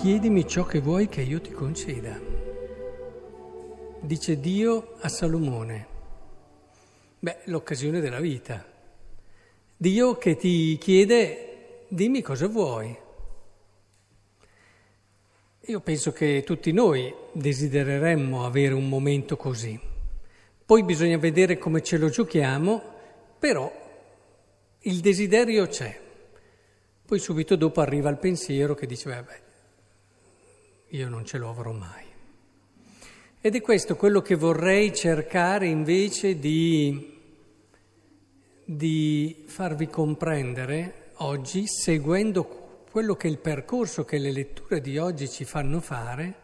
chiedimi ciò che vuoi che io ti conceda. Dice Dio a Salomone. Beh, l'occasione della vita. Dio che ti chiede, dimmi cosa vuoi. Io penso che tutti noi desidereremmo avere un momento così. Poi bisogna vedere come ce lo giochiamo, però il desiderio c'è. Poi subito dopo arriva il pensiero che dice, beh, io non ce lo avrò mai. Ed è questo quello che vorrei cercare invece di, di farvi comprendere oggi, seguendo quello che è il percorso che le letture di oggi ci fanno fare,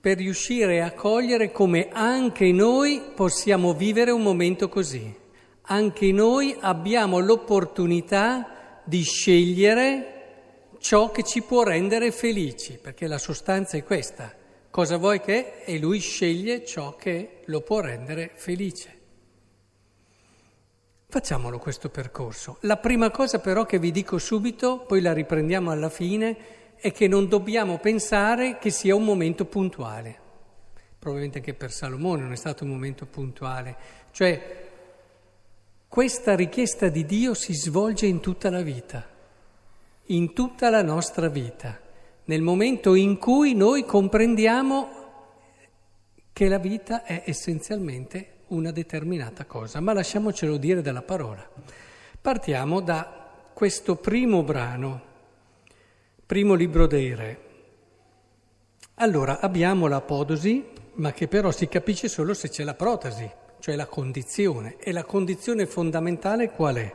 per riuscire a cogliere come anche noi possiamo vivere un momento così. Anche noi abbiamo l'opportunità di scegliere ciò che ci può rendere felici, perché la sostanza è questa. Cosa vuoi che? E lui sceglie ciò che lo può rendere felice. Facciamolo questo percorso. La prima cosa però che vi dico subito, poi la riprendiamo alla fine, è che non dobbiamo pensare che sia un momento puntuale. Probabilmente anche per Salomone non è stato un momento puntuale. Cioè, questa richiesta di Dio si svolge in tutta la vita in tutta la nostra vita, nel momento in cui noi comprendiamo che la vita è essenzialmente una determinata cosa, ma lasciamocelo dire dalla parola. Partiamo da questo primo brano, primo libro dei re. Allora abbiamo l'apodosi, ma che però si capisce solo se c'è la protasi, cioè la condizione. E la condizione fondamentale qual è?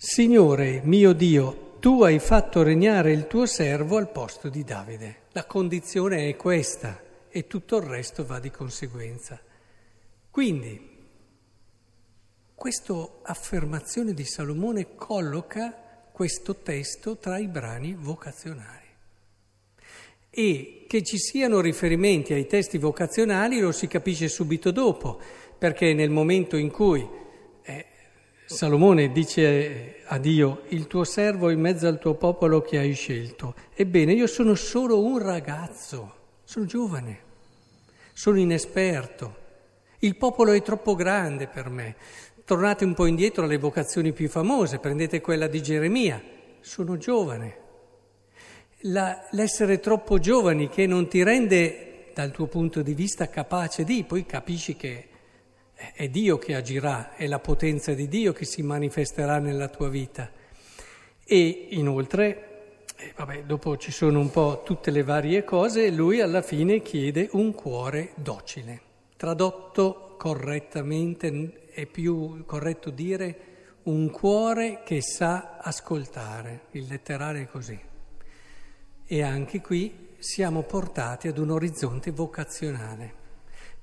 Signore mio Dio, tu hai fatto regnare il tuo servo al posto di Davide. La condizione è questa e tutto il resto va di conseguenza. Quindi, questa affermazione di Salomone colloca questo testo tra i brani vocazionali. E che ci siano riferimenti ai testi vocazionali lo si capisce subito dopo, perché nel momento in cui Salomone dice a Dio, il tuo servo in mezzo al tuo popolo che hai scelto. Ebbene, io sono solo un ragazzo, sono giovane, sono inesperto. Il popolo è troppo grande per me. Tornate un po' indietro alle vocazioni più famose, prendete quella di Geremia, sono giovane. La, l'essere troppo giovani che non ti rende dal tuo punto di vista capace di, poi capisci che è Dio che agirà, è la potenza di Dio che si manifesterà nella tua vita. E inoltre, eh, vabbè, dopo ci sono un po' tutte le varie cose, lui alla fine chiede un cuore docile. Tradotto correttamente, è più corretto dire un cuore che sa ascoltare, il letterale è così. E anche qui siamo portati ad un orizzonte vocazionale,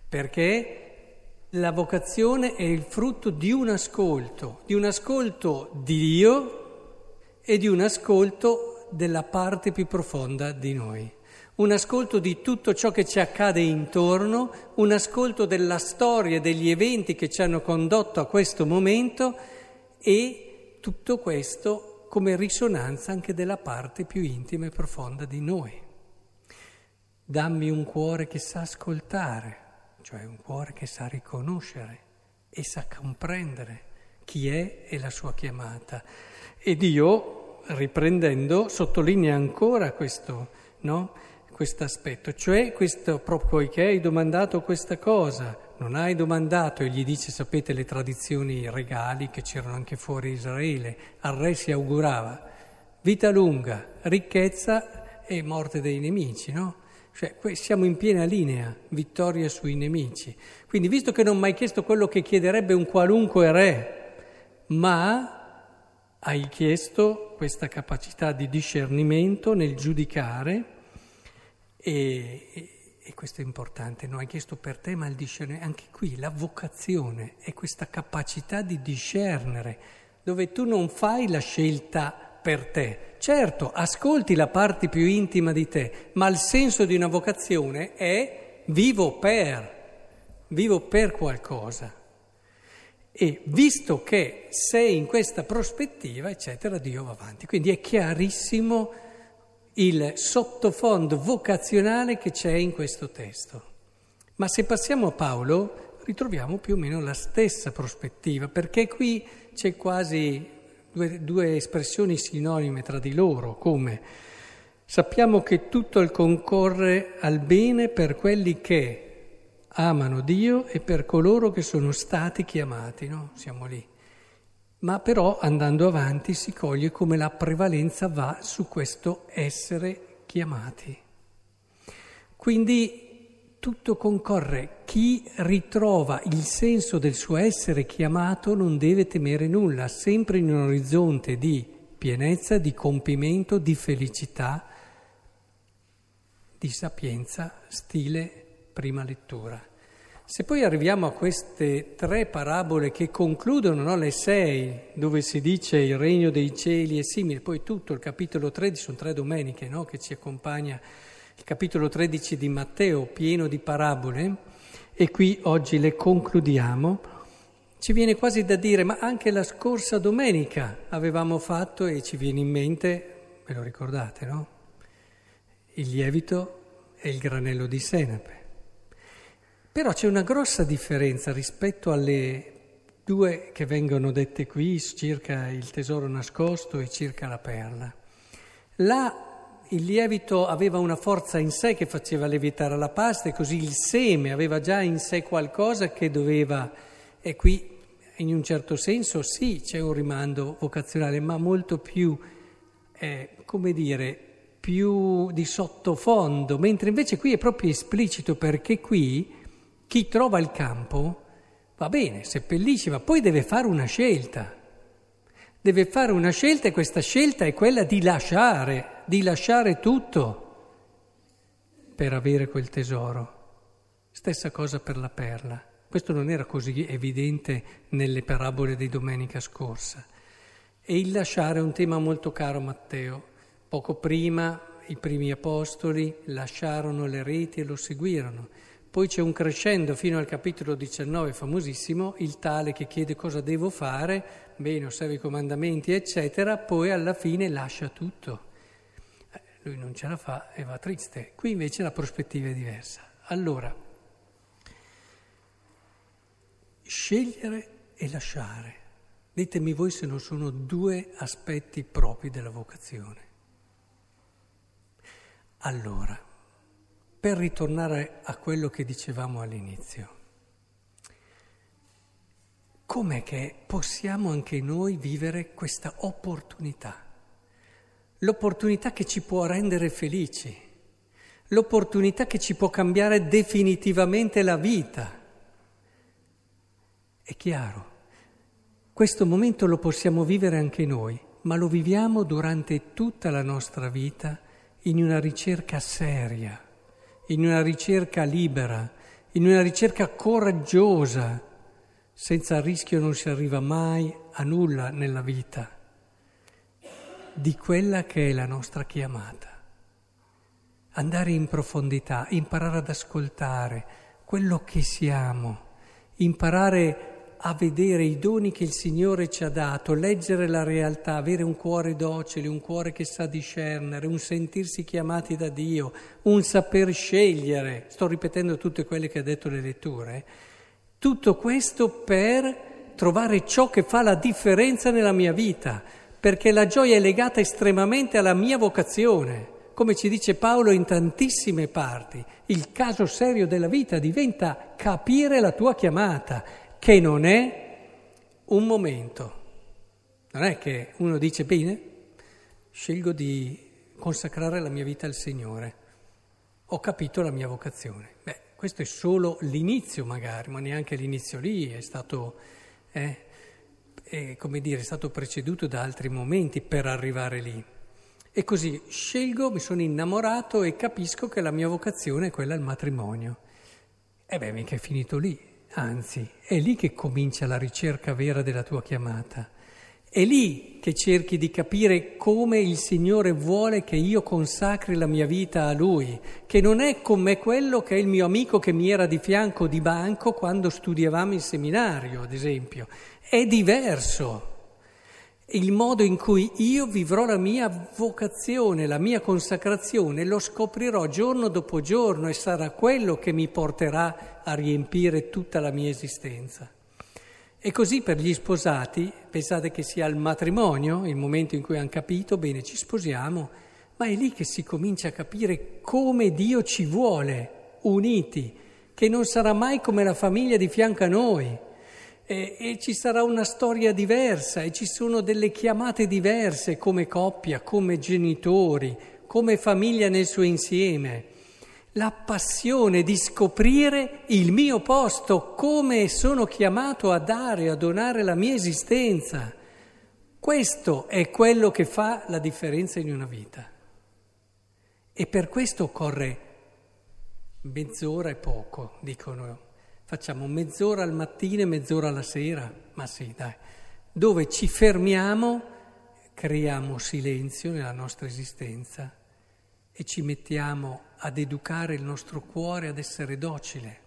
perché la vocazione è il frutto di un ascolto, di un ascolto di Dio e di un ascolto della parte più profonda di noi. Un ascolto di tutto ciò che ci accade intorno, un ascolto della storia, degli eventi che ci hanno condotto a questo momento e tutto questo come risonanza anche della parte più intima e profonda di noi. Dammi un cuore che sa ascoltare cioè un cuore che sa riconoscere e sa comprendere chi è e la sua chiamata. E Dio, riprendendo, sottolinea ancora questo, no? aspetto, cioè questo, proprio poiché hai domandato questa cosa, non hai domandato, e gli dice, sapete, le tradizioni regali che c'erano anche fuori Israele, al re si augurava vita lunga, ricchezza e morte dei nemici, no? Cioè, siamo in piena linea, vittoria sui nemici. Quindi, visto che non mi hai chiesto quello che chiederebbe un qualunque re, ma hai chiesto questa capacità di discernimento nel giudicare, e, e, e questo è importante, non hai chiesto per te, ma il discernimento, anche qui la vocazione è questa capacità di discernere, dove tu non fai la scelta per te. Certo, ascolti la parte più intima di te, ma il senso di una vocazione è vivo per, vivo per qualcosa. E visto che sei in questa prospettiva, eccetera, Dio va avanti. Quindi è chiarissimo il sottofondo vocazionale che c'è in questo testo. Ma se passiamo a Paolo ritroviamo più o meno la stessa prospettiva, perché qui c'è quasi due, due espressioni sinonime tra di loro, come sappiamo che tutto il concorre al bene per quelli che amano Dio e per coloro che sono stati chiamati, no? Siamo lì. Ma però andando avanti si coglie come la prevalenza va su questo essere chiamati. Quindi tutto concorre. Chi ritrova il senso del suo essere chiamato non deve temere nulla, sempre in un orizzonte di pienezza, di compimento, di felicità, di sapienza, stile prima lettura. Se poi arriviamo a queste tre parabole che concludono no, le sei, dove si dice il regno dei cieli è simile, poi tutto il capitolo 13, sono tre domeniche no, che ci accompagna il capitolo 13 di Matteo, pieno di parabole, e qui oggi le concludiamo, ci viene quasi da dire, ma anche la scorsa domenica avevamo fatto e ci viene in mente, ve lo ricordate, no? Il lievito e il granello di senape. Però c'è una grossa differenza rispetto alle due che vengono dette qui circa il tesoro nascosto e circa la perla. Là il lievito aveva una forza in sé che faceva levitare la pasta e così il seme aveva già in sé qualcosa che doveva, e qui in un certo senso sì c'è un rimando vocazionale, ma molto più, eh, come dire, più di sottofondo, mentre invece qui è proprio esplicito perché qui chi trova il campo va bene, seppellisce, ma poi deve fare una scelta. Deve fare una scelta e questa scelta è quella di lasciare, di lasciare tutto per avere quel tesoro. Stessa cosa per la perla. Questo non era così evidente nelle parabole di domenica scorsa. E il lasciare è un tema molto caro a Matteo. Poco prima i primi apostoli lasciarono le reti e lo seguirono. Poi c'è un crescendo fino al capitolo 19, famosissimo, il tale che chiede cosa devo fare, bene, osserva i comandamenti, eccetera, poi alla fine lascia tutto. Lui non ce la fa e va triste. Qui invece la prospettiva è diversa. Allora, scegliere e lasciare. Ditemi voi se non sono due aspetti propri della vocazione. Allora, per ritornare a quello che dicevamo all'inizio. Com'è che possiamo anche noi vivere questa opportunità? L'opportunità che ci può rendere felici, l'opportunità che ci può cambiare definitivamente la vita. È chiaro, questo momento lo possiamo vivere anche noi, ma lo viviamo durante tutta la nostra vita in una ricerca seria in una ricerca libera, in una ricerca coraggiosa. Senza rischio non si arriva mai a nulla nella vita di quella che è la nostra chiamata. Andare in profondità, imparare ad ascoltare quello che siamo, imparare a vedere i doni che il Signore ci ha dato, leggere la realtà, avere un cuore docile, un cuore che sa discernere, un sentirsi chiamati da Dio, un saper scegliere. Sto ripetendo tutte quelle che ha detto le letture. Tutto questo per trovare ciò che fa la differenza nella mia vita, perché la gioia è legata estremamente alla mia vocazione. Come ci dice Paolo in tantissime parti, il caso serio della vita diventa capire la tua chiamata che non è un momento. Non è che uno dice, bene, scelgo di consacrare la mia vita al Signore, ho capito la mia vocazione. Beh, questo è solo l'inizio magari, ma neanche l'inizio lì è stato, eh, è, come dire, stato preceduto da altri momenti per arrivare lì. E così scelgo, mi sono innamorato e capisco che la mia vocazione è quella al matrimonio. E beh, mica è finito lì. Anzi, è lì che comincia la ricerca vera della tua chiamata. È lì che cerchi di capire come il Signore vuole che io consacri la mia vita a Lui, che non è come quello che è il mio amico che mi era di fianco di banco quando studiavamo in seminario, ad esempio. È diverso. il modo in cui io vivrò la mia vocazione, la mia consacrazione, lo scoprirò giorno dopo giorno e sarà quello che mi porterà a riempire tutta la mia esistenza. E così per gli sposati, pensate che sia il matrimonio, il momento in cui hanno capito, bene, ci sposiamo, ma è lì che si comincia a capire come Dio ci vuole, uniti, che non sarà mai come la famiglia di fianco a noi e, e ci sarà una storia diversa e ci sono delle chiamate diverse come coppia, come genitori, come famiglia nel suo insieme. La passione di scoprire il mio posto, come sono chiamato a dare, a donare la mia esistenza. Questo è quello che fa la differenza in una vita. E per questo occorre mezz'ora e poco, dicono Facciamo mezz'ora al mattino e mezz'ora alla sera, ma sì, dai, dove ci fermiamo, creiamo silenzio nella nostra esistenza e ci mettiamo ad educare il nostro cuore ad essere docile.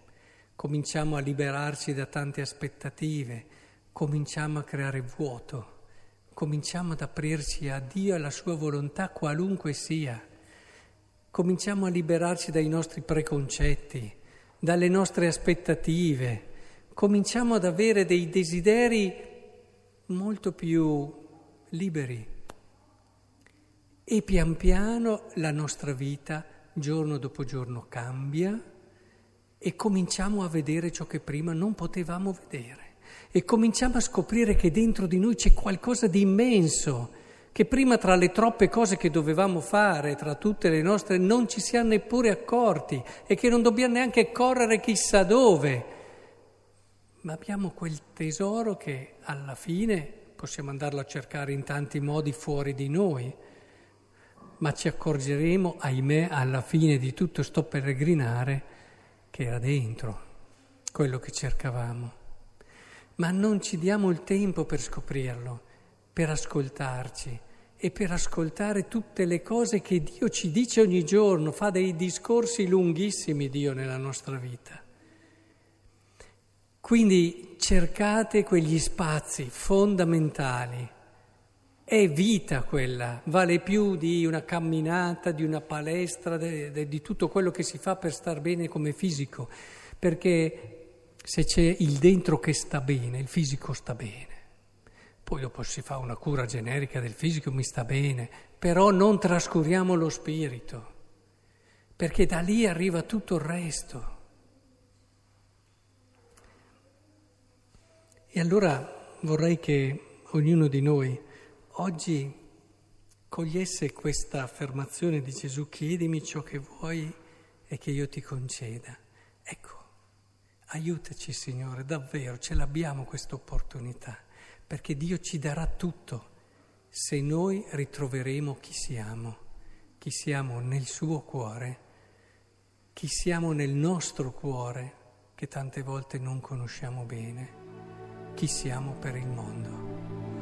Cominciamo a liberarci da tante aspettative, cominciamo a creare vuoto, cominciamo ad aprirci a Dio e alla sua volontà qualunque sia. Cominciamo a liberarci dai nostri preconcetti dalle nostre aspettative, cominciamo ad avere dei desideri molto più liberi e pian piano la nostra vita giorno dopo giorno cambia e cominciamo a vedere ciò che prima non potevamo vedere e cominciamo a scoprire che dentro di noi c'è qualcosa di immenso che prima tra le troppe cose che dovevamo fare, tra tutte le nostre, non ci siamo neppure accorti e che non dobbiamo neanche correre chissà dove. Ma abbiamo quel tesoro che alla fine possiamo andarlo a cercare in tanti modi fuori di noi, ma ci accorgeremo, ahimè, alla fine di tutto sto peregrinare, che era dentro quello che cercavamo. Ma non ci diamo il tempo per scoprirlo per ascoltarci e per ascoltare tutte le cose che Dio ci dice ogni giorno, fa dei discorsi lunghissimi Dio nella nostra vita. Quindi cercate quegli spazi fondamentali. È vita quella, vale più di una camminata, di una palestra, de, de, di tutto quello che si fa per star bene come fisico, perché se c'è il dentro che sta bene, il fisico sta bene. Poi dopo si fa una cura generica del fisico, mi sta bene, però non trascuriamo lo spirito, perché da lì arriva tutto il resto. E allora vorrei che ognuno di noi oggi cogliesse questa affermazione di Gesù, chiedimi ciò che vuoi e che io ti conceda. Ecco, aiutaci Signore, davvero, ce l'abbiamo questa opportunità perché Dio ci darà tutto se noi ritroveremo chi siamo, chi siamo nel suo cuore, chi siamo nel nostro cuore, che tante volte non conosciamo bene, chi siamo per il mondo.